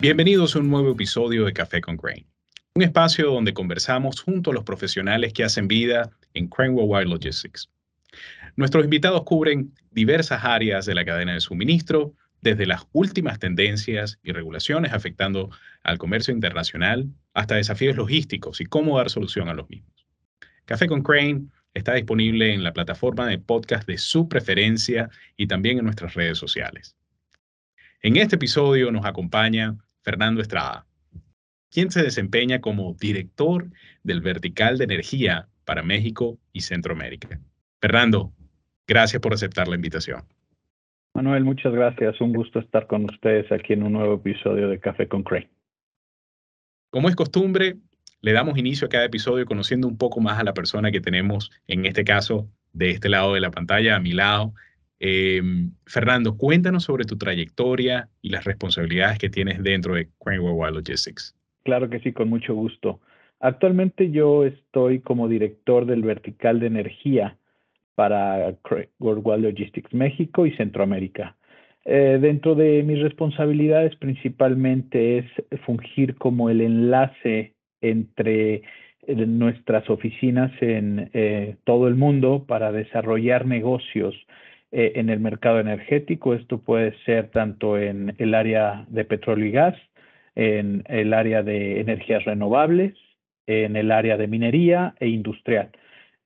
Bienvenidos a un nuevo episodio de Café con Crane, un espacio donde conversamos junto a los profesionales que hacen vida en Crane Worldwide Logistics. Nuestros invitados cubren diversas áreas de la cadena de suministro, desde las últimas tendencias y regulaciones afectando al comercio internacional hasta desafíos logísticos y cómo dar solución a los mismos. Café con Crane está disponible en la plataforma de podcast de su preferencia y también en nuestras redes sociales. En este episodio nos acompaña Fernando Estrada, quien se desempeña como director del vertical de energía para México y Centroamérica. Fernando, gracias por aceptar la invitación. Manuel, muchas gracias. Un gusto estar con ustedes aquí en un nuevo episodio de Café con Crane. Como es costumbre, le damos inicio a cada episodio conociendo un poco más a la persona que tenemos, en este caso, de este lado de la pantalla, a mi lado, Em, Fernando, cuéntanos sobre tu trayectoria y las responsabilidades que tienes dentro de Worldwide Logistics. Claro que sí, con mucho gusto. Actualmente yo estoy como director del vertical de energía para Worldwide Logistics México y Centroamérica. Eh, dentro de mis responsabilidades principalmente es fungir como el enlace entre eh, nuestras oficinas en eh, todo el mundo para desarrollar negocios eh, en el mercado energético. Esto puede ser tanto en el área de petróleo y gas, en el área de energías renovables, en el área de minería e industrial.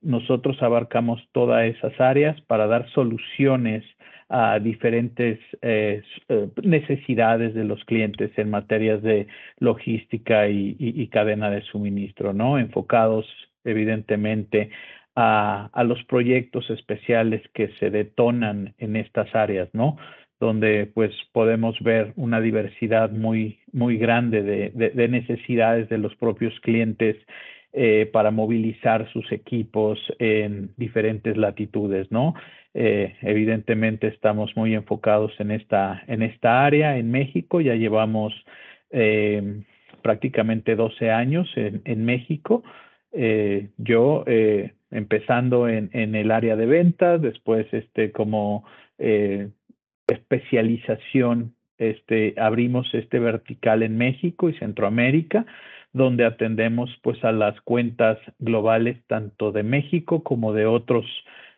Nosotros abarcamos todas esas áreas para dar soluciones a diferentes eh, eh, necesidades de los clientes en materias de logística y, y, cadena de suministro, ¿no? Enfocados evidentemente a, los proyectos especiales que se detonan en estas áreas, ¿no? Donde pues podemos ver una diversidad muy, muy grande de, necesidades de los propios clientes eh, para movilizar sus equipos en diferentes latitudes, ¿no? Eh, evidentemente estamos muy enfocados en esta, en esta área, en México, ya llevamos eh, prácticamente 12 años en, en México. yo empezando en, en, el área de ventas, después este, como eh, especialización, este, abrimos este vertical en México y Centroamérica, donde atendemos pues a las cuentas globales tanto de México como de otros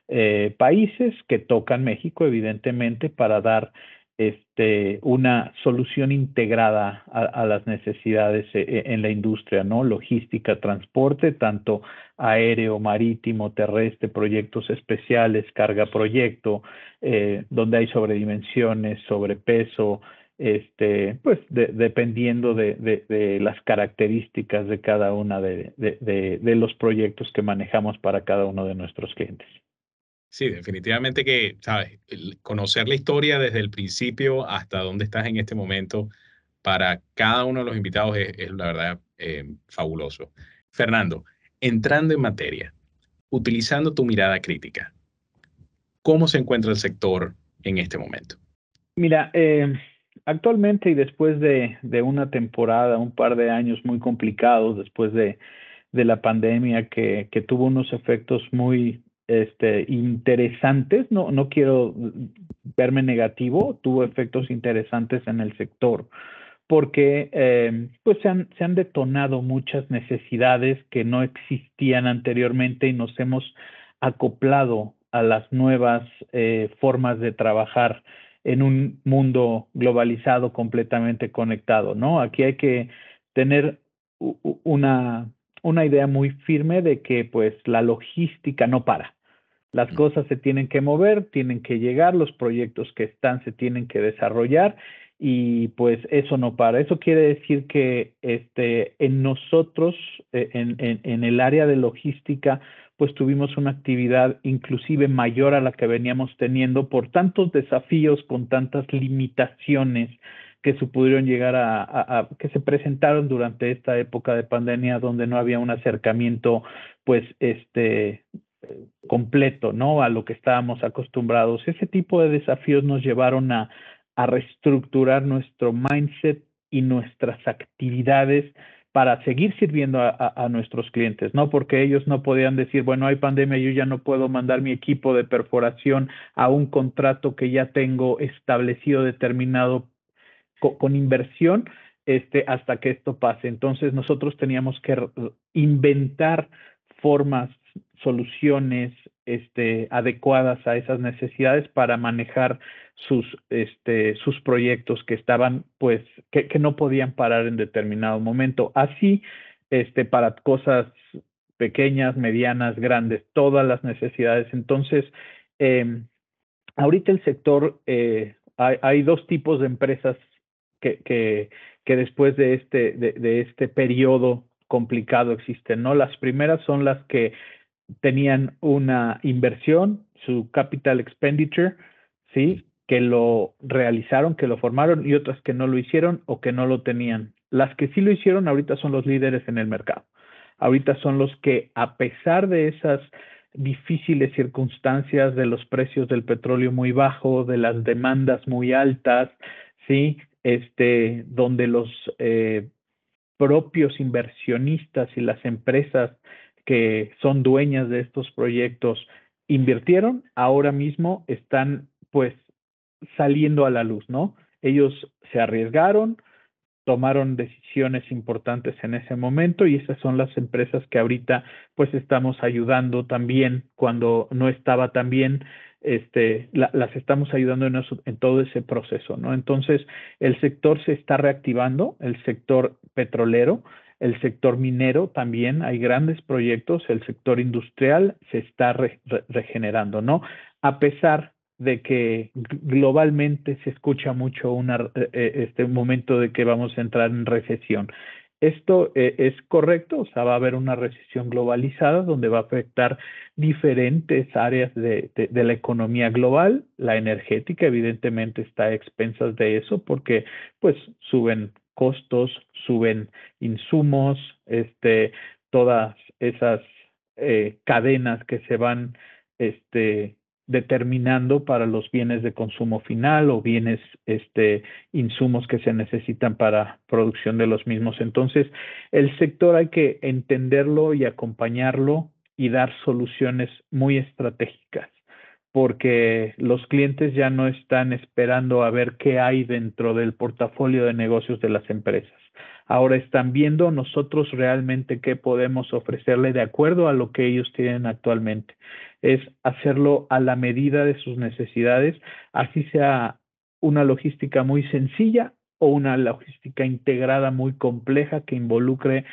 eh, países que tocan México, evidentemente, para dar este, una solución integrada a, las necesidades eh, eh, en la industria, ¿no? Logística, transporte, tanto aéreo, marítimo, terrestre, proyectos especiales, carga proyecto, eh, donde hay sobredimensiones, sobrepeso, este, pues dependiendo de, de, las características de cada de, de los proyectos que manejamos para cada uno de nuestros clientes. Sí, definitivamente que, sabes, conocer la historia desde el principio hasta dónde estás en este momento para cada uno de los invitados es, la verdad eh, fabuloso. Fernando, entrando en materia, utilizando tu mirada crítica, ¿cómo se encuentra el sector en este momento? Mira, eh, actualmente y después de, una temporada, un par de años muy complicados, después de, la pandemia que, que, tuvo unos efectos muy, este, interesantes, no, no quiero verme negativo, tuvo efectos interesantes en el sector, porque eh, pues se han, se han detonado muchas necesidades que no existían anteriormente y nos hemos acoplado a las nuevas eh, formas de trabajar en un mundo globalizado completamente conectado, ¿no? Aquí hay que tener una, una idea muy firme de que pues la logística no para. Las cosas se tienen que mover, tienen que llegar, los proyectos que están se tienen que desarrollar y pues eso no para. Eso quiere decir que este, en nosotros, eh, en, en, el área de logística, pues tuvimos una actividad inclusive mayor a la que veníamos teniendo por tantos desafíos, con tantas limitaciones que se pudieron llegar a, a, que se presentaron durante esta época de pandemia donde no había un acercamiento pues este completo, ¿no? A lo que estábamos acostumbrados. Ese tipo de desafíos nos llevaron a, reestructurar nuestro mindset y nuestras actividades para seguir sirviendo a, a, nuestros clientes, ¿no? Porque ellos no podían decir, bueno, hay pandemia, yo ya no puedo mandar mi equipo de perforación a un contrato que ya tengo establecido, determinado con inversión, este, hasta que esto pase. Entonces nosotros teníamos que inventar formas, soluciones este, adecuadas a esas necesidades para manejar sus, este, sus proyectos que estaban, pues, que, no podían parar en determinado momento. Así, este, para cosas pequeñas, medianas, grandes, todas las necesidades. Entonces, eh, ahorita el sector, eh, hay, dos tipos de empresas que, que, después de este, de, este periodo complicado existen, ¿no? Las primeras son las que tenían una inversión, su capital expenditure, ¿sí? Que lo realizaron, que lo formaron y otras que no lo hicieron o que no lo tenían. Las que sí lo hicieron ahorita son los líderes en el mercado. Ahorita son los que, a pesar de esas difíciles circunstancias de los precios del petróleo muy bajos, de las demandas muy altas, ¿sí? Este, donde los eh, propios inversionistas y las empresas que son dueñas de estos proyectos invirtieron, ahora mismo están pues saliendo a la luz, ¿no? Ellos se arriesgaron, tomaron decisiones importantes en ese momento y esas son las empresas que ahorita pues estamos ayudando también cuando no estaba tan bien este, la, las estamos ayudando en, en todo ese proceso, ¿no? Entonces, el sector se está reactivando, el sector petrolero, el sector minero también, hay grandes proyectos, el sector industrial se está re, re, regenerando, ¿no? A pesar de que globalmente se escucha mucho una, eh, este momento de que vamos a entrar en recesión. Esto eh, es correcto, o sea, va a haber una recesión globalizada donde va a afectar diferentes áreas de, de, de, la economía global. La energética evidentemente está a expensas de eso porque pues suben costos, suben insumos, este, todas esas eh, cadenas que se van este, determinando para los bienes de consumo final o bienes, este, insumos que se necesitan para producción de los mismos. Entonces, el sector hay que entenderlo y acompañarlo y dar soluciones muy estratégicas, porque los clientes ya no están esperando a ver qué hay dentro del portafolio de negocios de las empresas. Ahora están viendo nosotros realmente qué podemos ofrecerle de acuerdo a lo que ellos tienen actualmente es hacerlo a la medida de sus necesidades, así sea una logística muy sencilla o una logística integrada muy compleja que involucre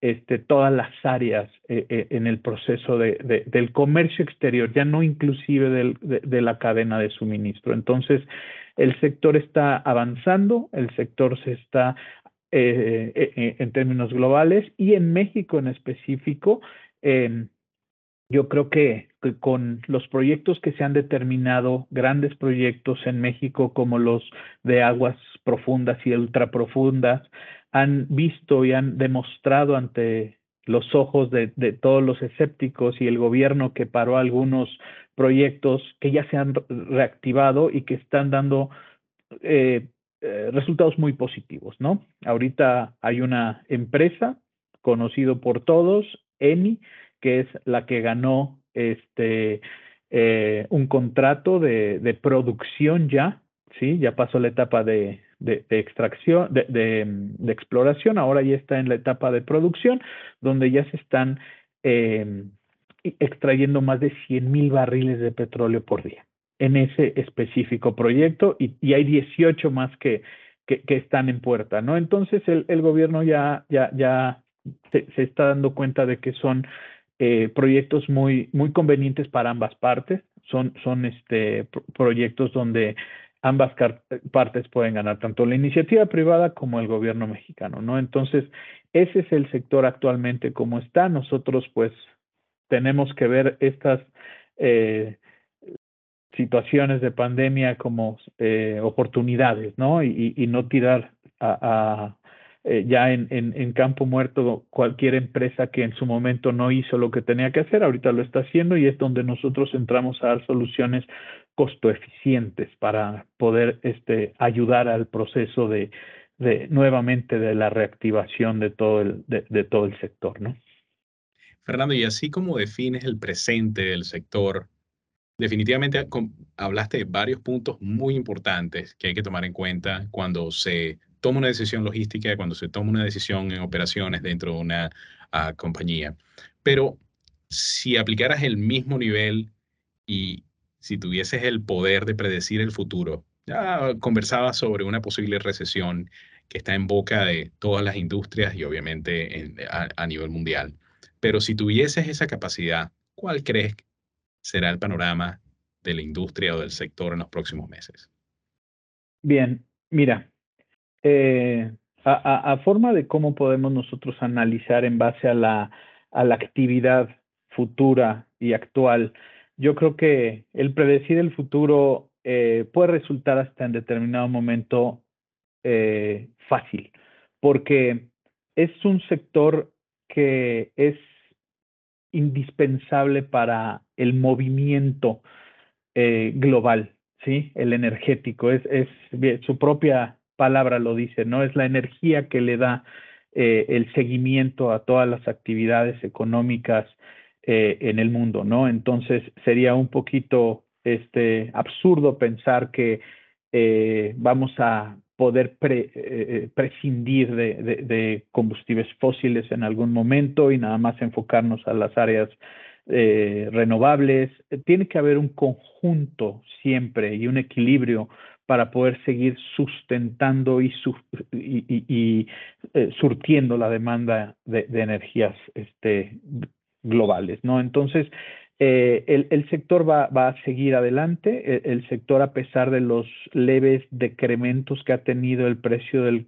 este, todas las áreas eh, eh, en el proceso de, de, del comercio exterior, ya no inclusive de, la cadena de suministro. Entonces, el sector está avanzando, el sector se está eh, en términos globales y en México en específico. Yo creo que, que, con los proyectos que se han determinado, grandes proyectos en México como los de aguas profundas y ultraprofundas, han visto y han demostrado ante los ojos de, todos los escépticos y el gobierno que paró algunos proyectos que ya se han reactivado y que están dando eh, eh, resultados muy positivos, ¿no? Ahorita hay una empresa conocido por todos, ENI, que es la que ganó este, eh, un contrato de, de, producción ya, ¿sí? Ya pasó la etapa de, de, extracción, de, exploración, ahora ya está en la etapa de producción, donde ya se están eh, extrayendo más de 100 mil barriles de petróleo por día en ese específico proyecto y, hay 18 más que, que, están en puerta, ¿no? Entonces el, gobierno ya, ya, ya se, se, está dando cuenta de que son eh, proyectos muy, muy convenientes para ambas partes. Son, son este, proyectos donde ambas partes pueden ganar, tanto la iniciativa privada como el gobierno mexicano, ¿no? Entonces, ese es el sector actualmente como está. Nosotros, pues, tenemos que ver estas eh, situaciones de pandemia como eh, oportunidades, ¿no? Y, no tirar a, eh, ya en, campo muerto cualquier empresa que en su momento no hizo lo que tenía que hacer, ahorita lo está haciendo y es donde nosotros entramos a dar soluciones costo eficientes para poder este, ayudar al proceso de, de nuevamente de la reactivación de todo el, de, todo el sector, ¿no? Fernando, y así como defines el presente del sector, definitivamente hablaste de varios puntos muy importantes que hay que tomar en cuenta cuando se toma una decisión logística, cuando se toma una decisión en operaciones dentro de una ah, compañía. Pero si aplicaras el mismo nivel y si tuvieses el poder de predecir el futuro, ya conversaba sobre una posible recesión que está en boca de todas las industrias y obviamente a, nivel mundial. Pero si tuvieses esa capacidad, ¿cuál crees será el panorama de la industria o del sector en los próximos meses? Bien, mira, eh, a, forma de cómo podemos nosotros analizar en base a la, a la actividad futura y actual, yo creo que el predecir el futuro eh, puede resultar hasta en determinado momento eh, fácil, porque es un sector que es indispensable para el movimiento eh, global, ¿sí? El energético, es, su propia palabra lo dice, ¿no? Es la energía que le da el seguimiento a todas las actividades económicas eh, en el mundo, ¿no? Entonces sería un poquito este, absurdo pensar que vamos a poder eh, eh, prescindir de, combustibles fósiles en algún momento y nada más enfocarnos a las áreas eh, renovables. Tiene que haber un conjunto siempre y un equilibrio para poder seguir sustentando y, y, surtiendo la demanda de, energías este, globales, ¿no? Entonces, eh, el, sector va, a seguir adelante. E, el, sector, a pesar de los leves decrementos que ha tenido el precio del,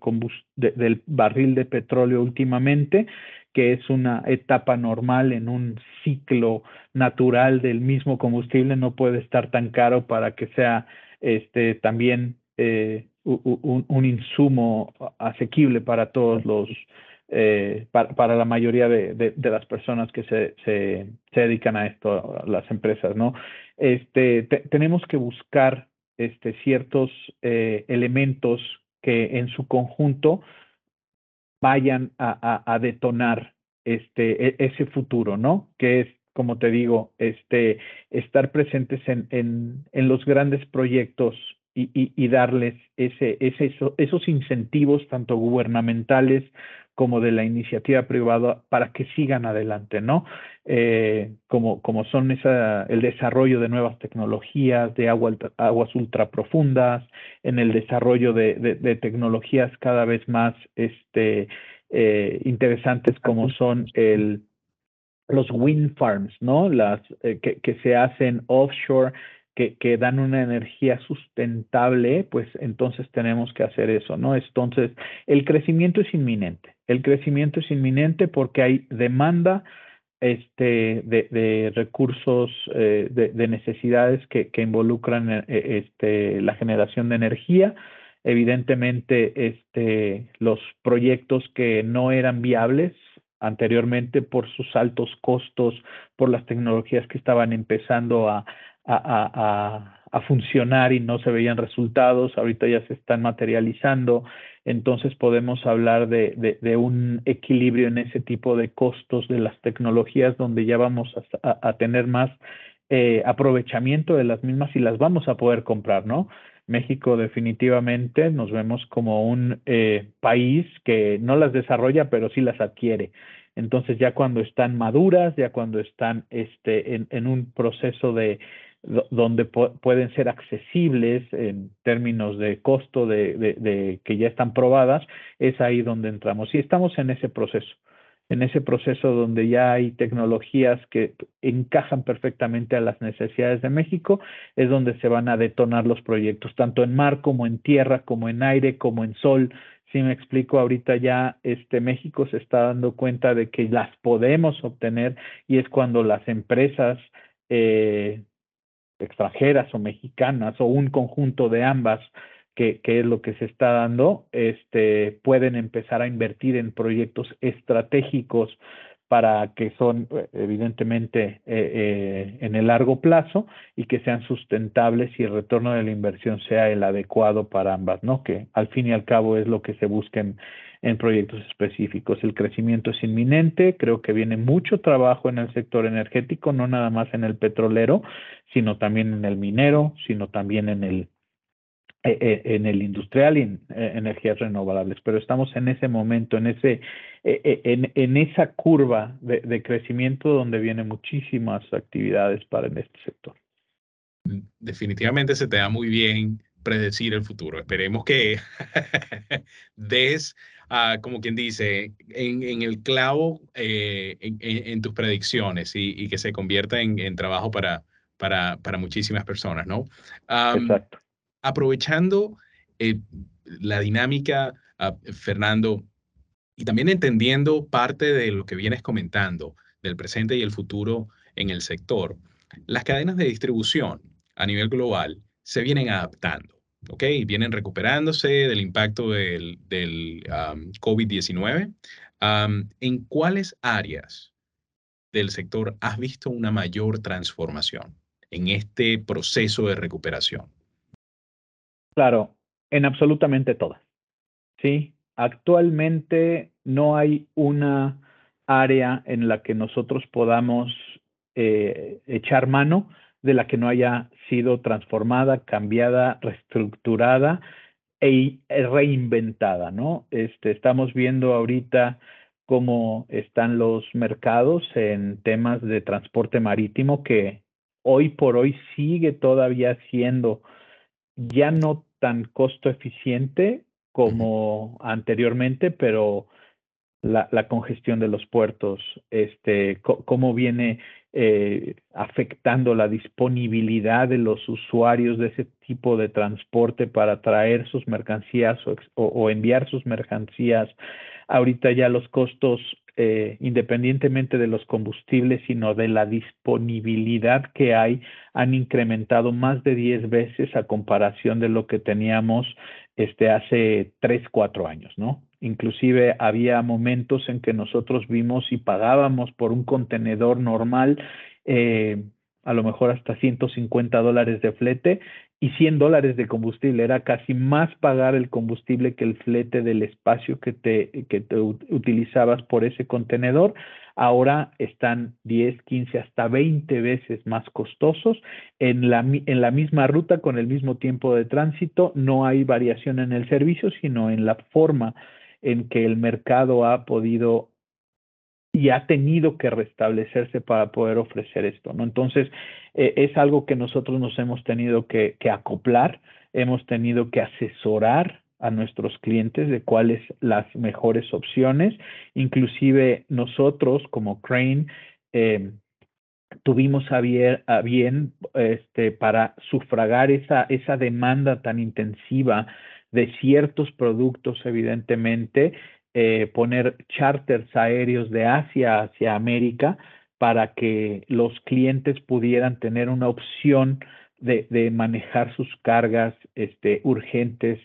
del barril de petróleo últimamente, que es una etapa normal en un ciclo natural del mismo combustible, no puede estar tan caro para que sea este, también eh, un, un, insumo asequible para todos los eh, para, la mayoría de, las personas que se, se, dedican a esto, las empresas, ¿no? Este, tenemos que buscar este, ciertos eh, elementos que en su conjunto vayan a, detonar este, e, ese futuro, ¿no? Que es, como te digo, este, estar presentes en, en, en los grandes proyectos y, y, darles ese, ese, esos incentivos, tanto gubernamentales como de la iniciativa privada para que sigan adelante, ¿no? Eh, como, como son esa, el desarrollo de nuevas tecnologías, de agua, aguas ultraprofundas, en el desarrollo de, de, tecnologías cada vez más este, eh, interesantes como son el, los wind farms, ¿no? Las eh, que, que se hacen offshore que, dan una energía sustentable, pues entonces tenemos que hacer eso, ¿no? Entonces, el crecimiento es inminente. El crecimiento es inminente porque hay demanda este, de, recursos, eh, de, necesidades que, involucran eh, este, la generación de energía. Evidentemente, este, los proyectos que no eran viables anteriormente por sus altos costos, por las tecnologías que estaban empezando a, funcionar y no se veían resultados, ahorita ya se están materializando, entonces podemos hablar de, de, un equilibrio en ese tipo de costos de las tecnologías donde ya vamos a, tener más eh, aprovechamiento de las mismas y las vamos a poder comprar, ¿no? México definitivamente nos vemos como un eh, país que no las desarrolla, pero sí las adquiere. Entonces ya cuando están maduras, ya cuando están este, en, en un proceso de, donde pueden ser accesibles en términos de costo de, que ya están probadas, es ahí donde entramos. Y estamos en ese proceso, en ese proceso donde ya hay tecnologías que encajan perfectamente a las necesidades de México, es donde se van a detonar los proyectos, tanto en mar como en tierra, como en aire, como en sol. Si me explico, ahorita ya este México se está dando cuenta de que las podemos obtener y es cuando las empresas eh, extranjeras o mexicanas o un conjunto de ambas que, es lo que se está dando, este, pueden empezar a invertir en proyectos estratégicos para que son evidentemente eh, eh, en el largo plazo y que sean sustentables y el retorno de la inversión sea el adecuado para ambas, ¿no? Que al fin y al cabo es lo que se busca en, proyectos específicos. El crecimiento es inminente, creo que viene mucho trabajo en el sector energético, no nada más en el petrolero, sino también en el minero, sino también en el en el industrial y en e, energías renovables, pero estamos en ese momento, en ese en, en esa curva de, de, crecimiento donde vienen muchísimas actividades para en este sector. Definitivamente se te da muy bien predecir el futuro. Esperemos que des, uh, como quien dice, en, en el clavo eh, en, en, tus predicciones y, y, que se convierta en, trabajo para, para, para muchísimas personas, ¿no? Um, Exacto aprovechando eh, la dinámica, ah, Fernando, y también entendiendo parte de lo que vienes comentando del presente y el futuro en el sector, las cadenas de distribución a nivel global se vienen adaptando, ¿ok? Vienen recuperándose del impacto del, COVID-19. ¿En cuáles áreas del sector has visto una mayor transformación en este proceso de recuperación? Claro, en absolutamente todas. Sí, actualmente no hay una área en la que nosotros podamos eh, echar mano de la que no haya sido transformada, cambiada, reestructurada e, e reinventada, ¿no? Este, estamos viendo ahorita cómo están los mercados en temas de transporte marítimo que hoy por hoy sigue todavía siendo ya no tan costo eficiente como anteriormente, pero la, la, congestión de los puertos, este, cómo viene eh, afectando la disponibilidad de los usuarios de ese tipo de transporte para traer sus mercancías o, o enviar sus mercancías. Ahorita ya los costos eh, independientemente de los combustibles, sino de la disponibilidad que hay, han incrementado más de 10 veces a comparación de lo que teníamos este, hace 3, 4 años, ¿no? Inclusive había momentos en que nosotros vimos y pagábamos por un contenedor normal eh, a lo mejor hasta 150 dólares de flete y 100 dólares de combustible. Era casi más pagar el combustible que el flete del espacio que te, que te utilizabas por ese contenedor. Ahora están 10, 15, hasta 20 veces más costosos. En la, en la misma ruta, con el mismo tiempo de tránsito, no hay variación en el servicio, sino en la forma en que el mercado ha podido y ha tenido que restablecerse para poder ofrecer esto, ¿no? Entonces, eh, es algo que nosotros nos hemos tenido que, acoplar, hemos tenido que asesorar a nuestros clientes de cuáles las mejores opciones, inclusive nosotros como Crane eh, tuvimos a bien, este, para sufragar esa demanda tan intensiva de ciertos productos, evidentemente, eh, poner charters aéreos de Asia hacia América para que los clientes pudieran tener una opción de, manejar sus cargas este, urgentes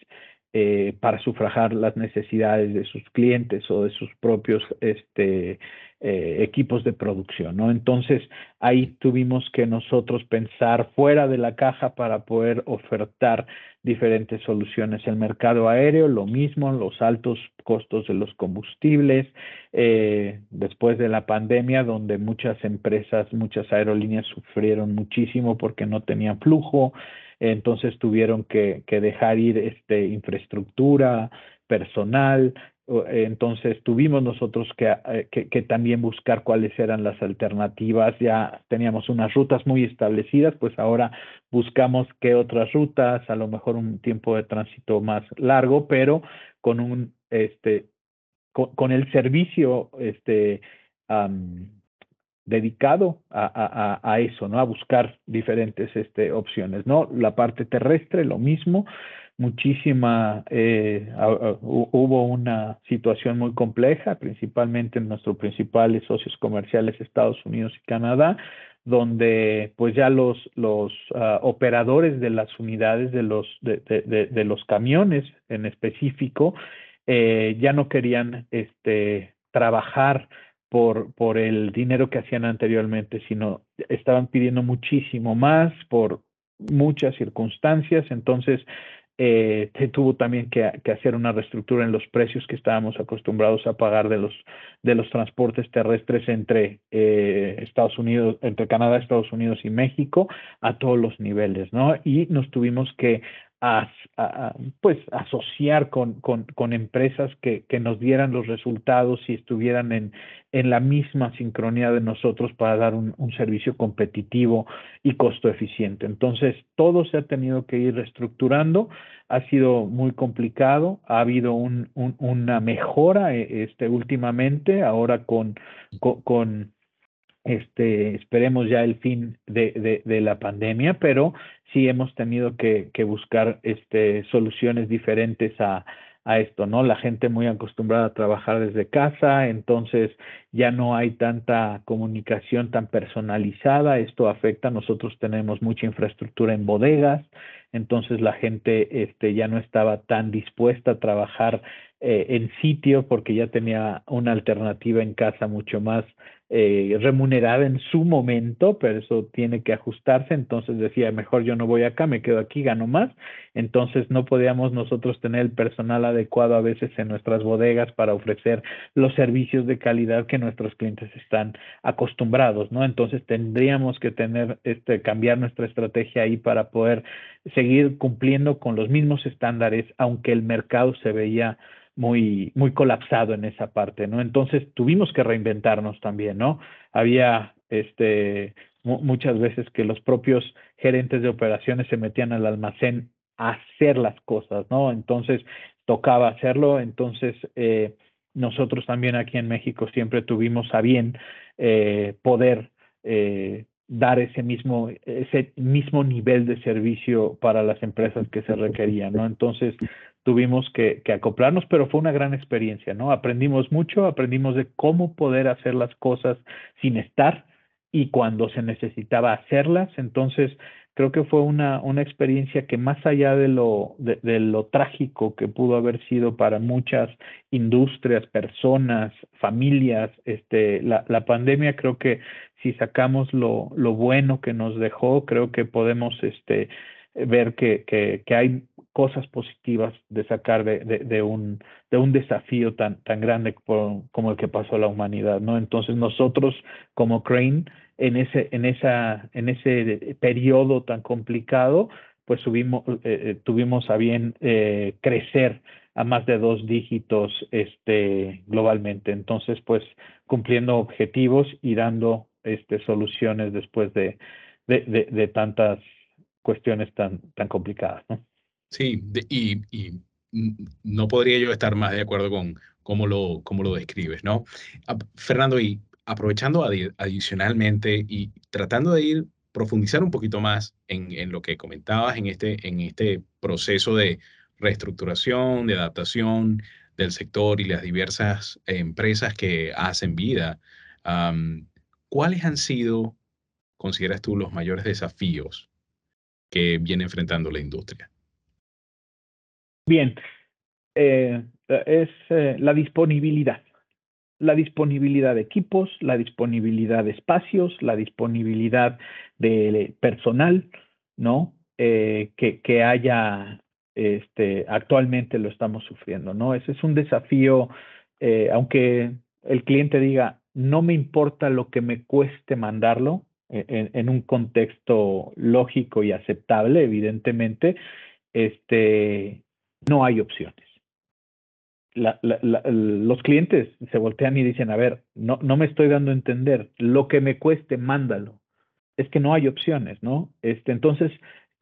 eh, para sufragar las necesidades de sus clientes o de sus propios este, eh, equipos de producción, ¿no? Entonces, ahí tuvimos que nosotros pensar fuera de la caja para poder ofertar diferentes soluciones. El mercado aéreo, lo mismo, los altos costos de los combustibles, eh, después de la pandemia, donde muchas empresas, muchas aerolíneas sufrieron muchísimo porque no tenían flujo, entonces tuvieron que, dejar ir este, infraestructura, personal, entonces tuvimos nosotros eh, que, que, también buscar cuáles eran las alternativas. Ya teníamos unas rutas muy establecidas, pues ahora buscamos qué otras rutas, a lo mejor un tiempo de tránsito más largo, pero con un este con, el servicio este dedicado a, a, a, eso, ¿no? A buscar diferentes este, opciones, ¿no? La parte terrestre, lo mismo, muchísima, eh, hubo una situación muy compleja, principalmente en nuestros principales socios comerciales Estados Unidos y Canadá, donde pues ya los, los uh, operadores de las unidades de los, de, de los camiones en específico eh, ya no querían este, trabajar por, por el dinero que hacían anteriormente, sino estaban pidiendo muchísimo más por muchas circunstancias. Entonces, eh, tuvo también que, hacer una reestructura en los precios que estábamos acostumbrados a pagar de los, de los transportes terrestres entre eh, Estados Unidos, entre Canadá, Estados Unidos y México a todos los niveles, ¿no? Y nos tuvimos que pues asociar con, con, empresas que, que, nos dieran los resultados y estuvieran en, en la misma sincronía de nosotros para dar un, servicio competitivo y costo eficiente. Entonces, todo se ha tenido que ir reestructurando, ha sido muy complicado, ha habido un, una mejora eh, este, últimamente, ahora con, con este, esperemos ya el fin de, de, la pandemia, pero sí hemos tenido que, buscar este, soluciones diferentes a, a esto, ¿no? La gente muy acostumbrada a trabajar desde casa, entonces ya no hay tanta comunicación tan personalizada, esto afecta, nosotros tenemos mucha infraestructura en bodegas, entonces la gente este, ya no estaba tan dispuesta a trabajar eh, en sitio porque ya tenía una alternativa en casa mucho más eh, remunerada en su momento, pero eso tiene que ajustarse. Entonces decía, mejor yo no voy acá, me quedo aquí, gano más. Entonces no podíamos nosotros tener el personal adecuado a veces en nuestras bodegas para ofrecer los servicios de calidad que nuestros clientes están acostumbrados, ¿no? Entonces tendríamos que tener, este, cambiar nuestra estrategia ahí para poder seguir cumpliendo con los mismos estándares, aunque el mercado se veía muy, muy colapsado en esa parte, ¿no? Entonces tuvimos que reinventarnos también, ¿no? Había este, muchas veces que los propios gerentes de operaciones se metían al almacén a hacer las cosas, ¿no? Entonces tocaba hacerlo, entonces eh, nosotros también aquí en México siempre tuvimos a bien eh, poder eh, dar ese mismo, ese mismo nivel de servicio para las empresas que se requerían, ¿no? Entonces, tuvimos que, acoplarnos, pero fue una gran experiencia, ¿no? Aprendimos mucho, aprendimos de cómo poder hacer las cosas sin estar y cuando se necesitaba hacerlas. Entonces, creo que fue una, una experiencia que más allá de lo, de, lo trágico que pudo haber sido para muchas industrias, personas, familias, este, la, la pandemia creo que si sacamos lo, lo bueno que nos dejó, creo que podemos este, ver que, que, que hay cosas positivas de sacar de, de, un, de un desafío tan, tan grande como el que pasó a la humanidad, ¿no? Entonces nosotros como Crane, en ese, en esa, en ese periodo tan complicado, pues subimos, eh, eh, tuvimos a bien eh, crecer a más de dos dígitos este, globalmente. Entonces, pues cumpliendo objetivos y dando este, soluciones después de, de, de tantas cuestiones tan, tan complicadas, ¿no? Sí, y, no podría yo estar más de acuerdo con cómo lo, cómo lo describes, ¿no? Fernando, y aprovechando adicionalmente y tratando de ir profundizar un poquito más en, en, lo que comentabas en este, en este proceso de reestructuración, de adaptación del sector y las diversas empresas que hacen vida, ¿cuáles han sido, consideras tú, los mayores desafíos que viene enfrentando la industria? Bien, eh, es eh, la disponibilidad. La disponibilidad de equipos, la disponibilidad de espacios, la disponibilidad de personal, ¿no? Eh, que, que, haya, este, actualmente lo estamos sufriendo, ¿no? Ese es un desafío, aunque el cliente diga, no me importa lo que me cueste mandarlo, en, en un contexto lógico y aceptable, evidentemente, este, no hay opciones. los clientes se voltean y dicen, a ver, no, no me estoy dando a entender, lo que me cueste, mándalo. Es que no hay opciones, ¿no? Este, entonces,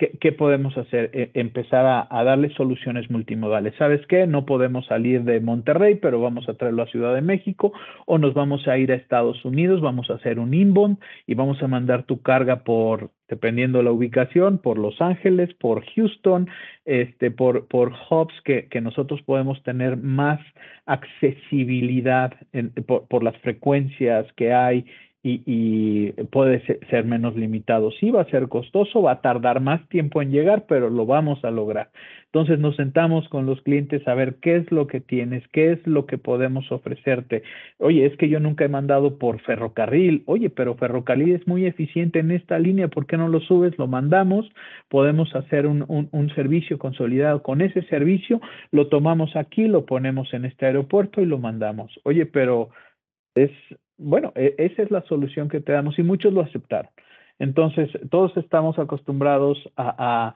¿qué, podemos hacer? E, empezar a, a, darle soluciones multimodales. ¿Sabes qué? No podemos salir de Monterrey, pero vamos a traerlo a Ciudad de México, o nos vamos a ir a Estados Unidos, vamos a hacer un inbound y vamos a mandar tu carga por dependiendo de la ubicación, por Los Ángeles, por Houston, este, por, por hubs que, que nosotros podemos tener más accesibilidad por, por, las frecuencias que hay y, puede ser, menos limitado. Sí va a ser costoso, va a tardar más tiempo en llegar, pero lo vamos a lograr. Entonces nos sentamos con los clientes a ver qué es lo que tienes, qué es lo que podemos ofrecerte. Oye, es que yo nunca he mandado por ferrocarril. Oye, pero ferrocarril es muy eficiente en esta línea, ¿por qué no lo subes? Lo mandamos, podemos hacer un, un, un servicio consolidado con ese servicio, lo tomamos aquí, lo ponemos en este aeropuerto y lo mandamos. Oye, pero es bueno, e, esa es la solución que te damos y muchos lo aceptaron. Entonces, todos estamos acostumbrados a,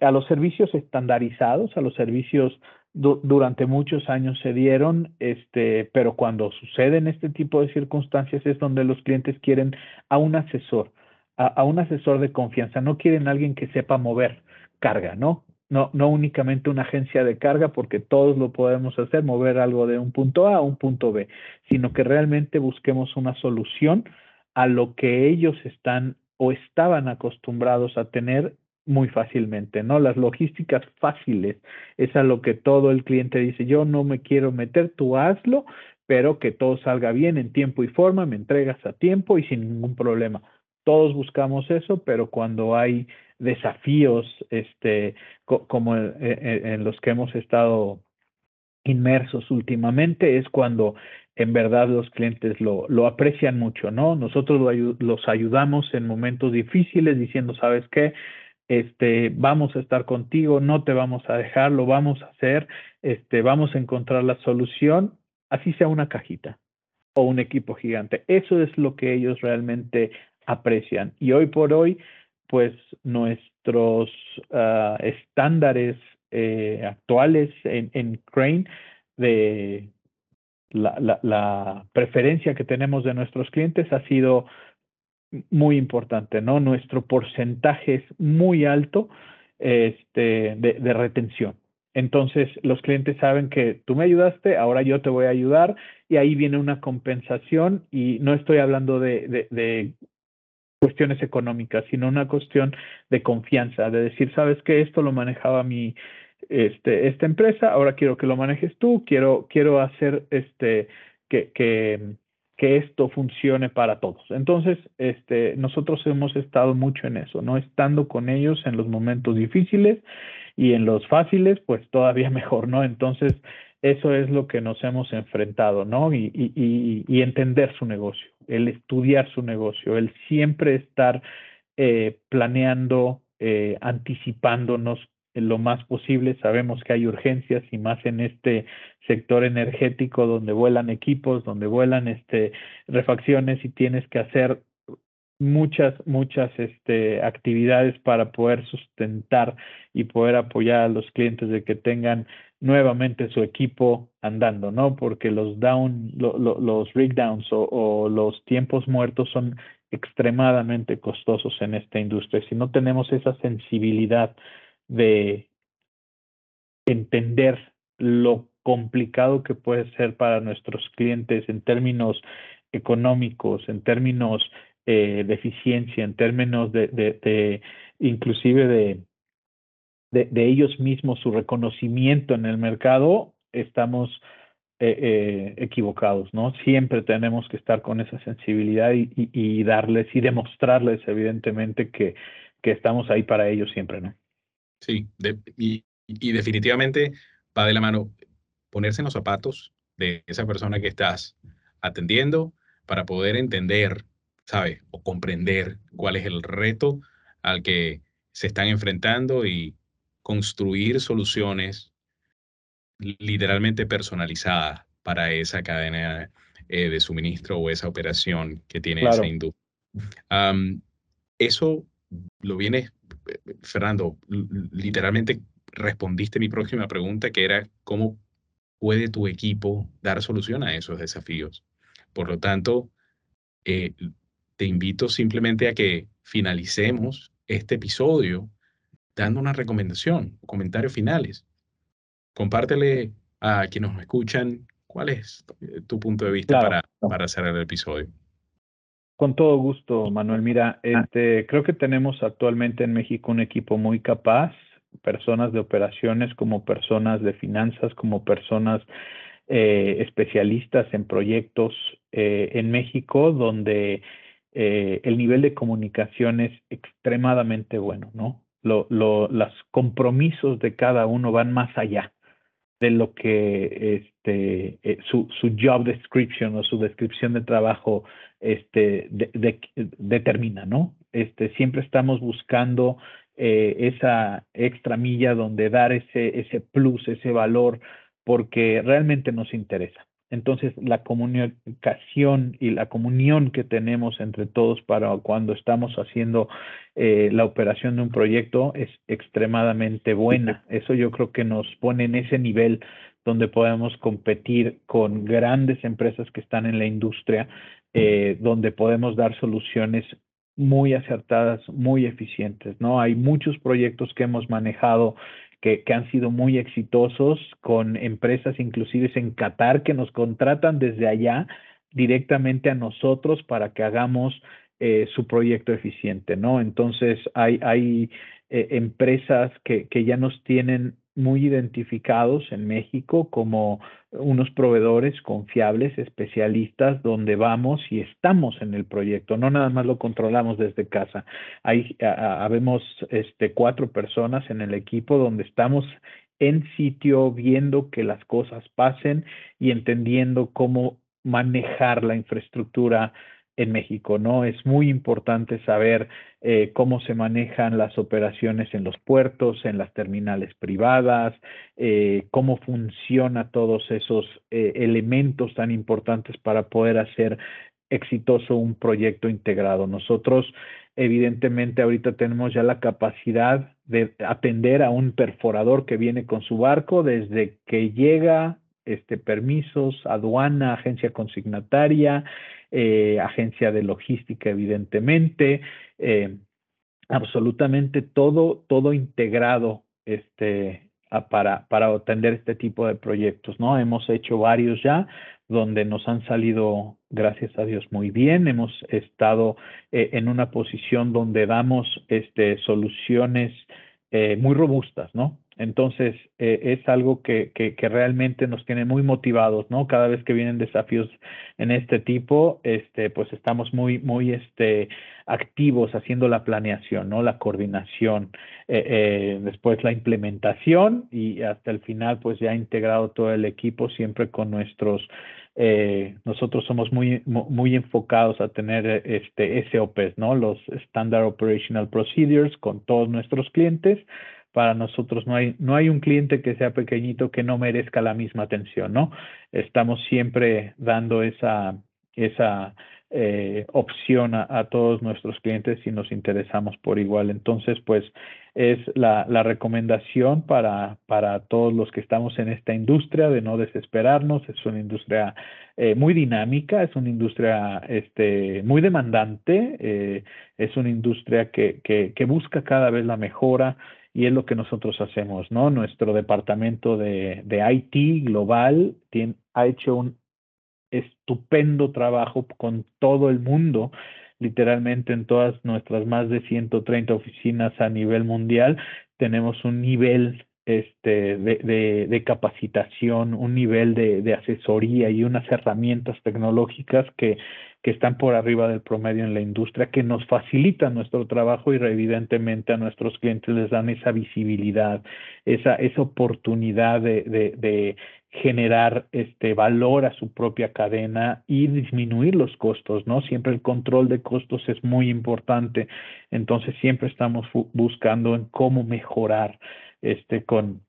a los servicios estandarizados, a los servicios durante muchos años se dieron, este, pero cuando suceden este tipo de circunstancias es donde los clientes quieren a un asesor, a, a un asesor de confianza, no quieren a alguien que sepa mover carga, ¿no? No, no únicamente una agencia de carga, porque todos lo podemos hacer, mover algo de un punto A a un punto B, sino que realmente busquemos una solución a lo que ellos están o estaban acostumbrados a tener muy fácilmente, ¿no? Las logísticas fáciles es a lo que todo el cliente dice, yo no me quiero meter, tú hazlo, pero que todo salga bien en tiempo y forma, me entregas a tiempo y sin ningún problema. Todos buscamos eso, pero cuando hay desafíos este, como e, e, en los que hemos estado inmersos últimamente, es cuando en verdad los clientes lo, lo aprecian mucho, ¿no? Nosotros los ayudamos en momentos difíciles diciendo, ¿sabes qué? Este, vamos a estar contigo, no te vamos a dejar, lo vamos a hacer, este, vamos a encontrar la solución, así sea una cajita o un equipo gigante. Eso es lo que ellos realmente aprecian. Y hoy por hoy, pues nuestros uh, estándares eh, actuales en, en Crane de la, preferencia que tenemos de nuestros clientes ha sido muy importante, ¿no? Nuestro porcentaje es muy alto este, de, retención. Entonces, los clientes saben que tú me ayudaste, ahora yo te voy a ayudar y ahí viene una compensación y no estoy hablando de cuestiones económicas, sino una cuestión de confianza, de decir, sabes que esto lo manejaba mi, este, esta empresa, ahora quiero que lo manejes tú, quiero, quiero hacer este, que, que, que esto funcione para todos. Entonces, este, nosotros hemos estado mucho en eso, ¿no? Estando con ellos en los momentos difíciles y en los fáciles, pues todavía mejor, ¿no? Entonces, eso es lo que nos hemos enfrentado, ¿no? Y, y, y entender su negocio, el estudiar su negocio, el siempre estar eh, planeando, eh, anticipándonos lo más posible. Sabemos que hay urgencias y más en este sector energético donde vuelan equipos, donde vuelan este, refacciones y tienes que hacer muchas, muchas este, actividades para poder sustentar y poder apoyar a los clientes de que tengan nuevamente su equipo andando, ¿no? Porque los down, los rig downs o, o, los tiempos muertos son extremadamente costosos en esta industria. Si no tenemos esa sensibilidad de entender lo complicado que puede ser para nuestros clientes en términos económicos, en términos eh, de eficiencia, en términos de, de, de inclusive de, de, ellos mismos, su reconocimiento en el mercado, estamos eh, eh, equivocados, ¿no? Siempre tenemos que estar con esa sensibilidad y, y, y darles y demostrarles, evidentemente, que, que estamos ahí para ellos siempre, ¿no? Sí, y, y, definitivamente va de la mano ponerse en los zapatos de esa persona que estás atendiendo para poder entender, ¿sabes? O comprender cuál es el reto al que se están enfrentando y construir soluciones literalmente personalizadas para esa cadena eh, de suministro o esa operación que tiene claro. esa industria. Um, eso lo viene Fernando, literalmente respondiste mi próxima pregunta, que era cómo puede tu equipo dar solución a esos desafíos. Por lo tanto, eh, te invito simplemente a que finalicemos este episodio dando una recomendación, comentarios finales. Compártele a quienes nos escuchan cuál es tu punto de vista claro. para, para cerrar el episodio. Con todo gusto, Manuel. Mira, este, creo que tenemos actualmente en México un equipo muy capaz, personas de operaciones como personas de finanzas, como personas eh, especialistas en proyectos eh, en México, donde eh, el nivel de comunicación es extremadamente bueno, ¿no? Lo, lo, los compromisos de cada uno van más allá de lo que este, eh, su, su job description o su descripción de trabajo este, de, de, determina, ¿no? Este, siempre estamos buscando eh, esa extra milla donde dar ese, ese plus, ese valor, porque realmente nos interesa. Entonces, la comunicación y la comunión que tenemos entre todos para cuando estamos haciendo eh, la operación de un proyecto es extremadamente buena. Eso yo creo que nos pone en ese nivel donde podemos competir con grandes empresas que están en la industria, eh, donde podemos dar soluciones muy acertadas, muy eficientes, ¿no? Hay muchos proyectos que hemos manejado que, han sido muy exitosos con empresas inclusive en Qatar que nos contratan desde allá directamente a nosotros para que hagamos eh, su proyecto eficiente, ¿no? Entonces hay, hay eh, empresas que, que ya nos tienen muy identificados en México como unos proveedores confiables, especialistas, donde vamos y estamos en el proyecto, no nada más lo controlamos desde casa. Hay, habemos este, cuatro personas en el equipo donde estamos en sitio viendo que las cosas pasen y entendiendo cómo manejar la infraestructura en México, ¿no? Es muy importante saber eh, cómo se manejan las operaciones en los puertos, en las terminales privadas, eh, cómo funciona todos esos eh, elementos tan importantes para poder hacer exitoso un proyecto integrado. Nosotros, evidentemente, ahorita tenemos ya la capacidad de atender a un perforador que viene con su barco desde que llega este, permisos, aduana, agencia consignataria, eh, agencia de logística, evidentemente, eh, absolutamente todo, todo integrado este, para, para atender este tipo de proyectos, ¿no? Hemos hecho varios ya donde nos han salido, gracias a Dios, muy bien. Hemos estado eh, en una posición donde damos este, soluciones muy robustas, ¿no? Entonces, eh, es algo que, que, realmente nos tiene muy motivados, ¿no? Cada vez que vienen desafíos en este tipo, este, pues estamos muy, muy este, activos haciendo la planeación, ¿no? La coordinación, eh, eh, después la implementación y hasta el final, pues ya integrado todo el equipo, siempre con nuestros, nosotros somos muy, muy enfocados a tener este SOPs, ¿no? Los Standard Operational Procedures con todos nuestros clientes para nosotros no hay, no hay un cliente que sea pequeñito que no merezca la misma atención, ¿no? Estamos siempre dando esa, esa eh, opción a, todos nuestros clientes y nos interesamos por igual. Entonces, pues es la, la recomendación para, para todos los que estamos en esta industria de no desesperarnos. Es una industria eh, muy dinámica, es una industria este, muy demandante, eh, es una industria que, que busca cada vez la mejora y es lo que nosotros hacemos, ¿no? Nuestro departamento de, de IT global tiene, ha hecho un estupendo trabajo con todo el mundo, literalmente en todas nuestras más de 130 oficinas a nivel mundial, tenemos un nivel este, de, de, capacitación, un nivel de, de, asesoría y unas herramientas tecnológicas que, que están por arriba del promedio en la industria, que nos facilitan nuestro trabajo y evidentemente a nuestros clientes les dan esa visibilidad, esa, esa oportunidad de, de generar este valor a su propia cadena y disminuir los costos, ¿no? Siempre el control de costos es muy importante, entonces siempre estamos buscando en cómo mejorar este, con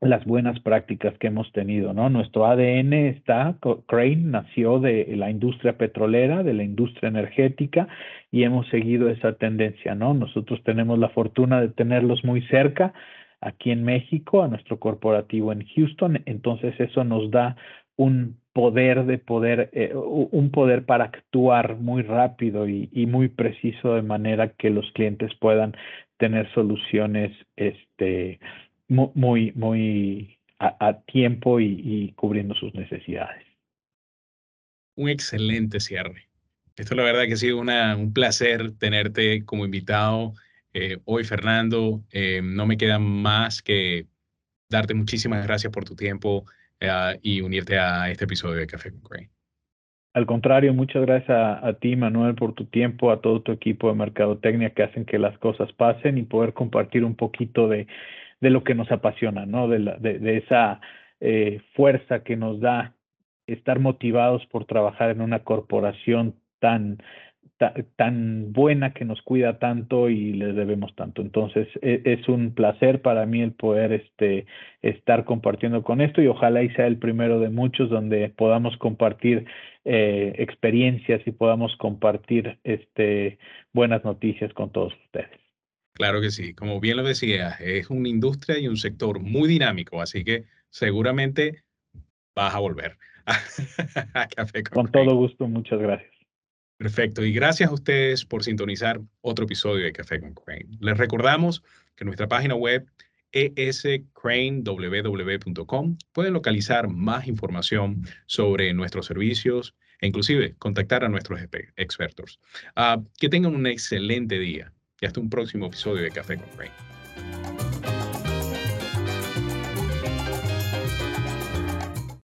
las buenas prácticas que hemos tenido, ¿no? Nuestro ADN está, Crane nació de la industria petrolera, de la industria energética y hemos seguido esa tendencia, ¿no? Nosotros tenemos la fortuna de tenerlos muy cerca aquí en México, a nuestro corporativo en Houston, entonces eso nos da un poder de poder, eh, un poder para actuar muy rápido y, y, muy preciso de manera que los clientes puedan tener soluciones este, muy, muy a, tiempo y, cubriendo sus necesidades. Un excelente cierre. Esto la verdad que ha sido una, un placer tenerte como invitado eh, hoy, Fernando. Eh, no me queda más que darte muchísimas gracias por tu tiempo eh, y unirte a este episodio de Café con Crane. Al contrario, muchas gracias a, ti, Manuel, por tu tiempo, a todo tu equipo de mercadotecnia que hacen que las cosas pasen y poder compartir un poquito de, de lo que nos apasiona, ¿no? De, la, de, esa eh, fuerza que nos da estar motivados por trabajar en una corporación tan, tan buena que nos cuida tanto y les debemos tanto. Entonces, e, es, un placer para mí el poder este, estar compartiendo con esto y ojalá y sea el primero de muchos donde podamos compartir eh, experiencias y podamos compartir este, buenas noticias con todos ustedes. Claro que sí, como bien lo decía, es una industria y un sector muy dinámico, así que seguramente vas a volver a Café con, con todo gusto, muchas gracias. Perfecto, y gracias a ustedes por sintonizar otro episodio de Café con Crane. Les recordamos que nuestra página web escraneww.com pueden localizar más información sobre nuestros servicios e inclusive contactar a nuestros expertos. Ah, que tengan un excelente día y hasta un próximo episodio de Café con Crane.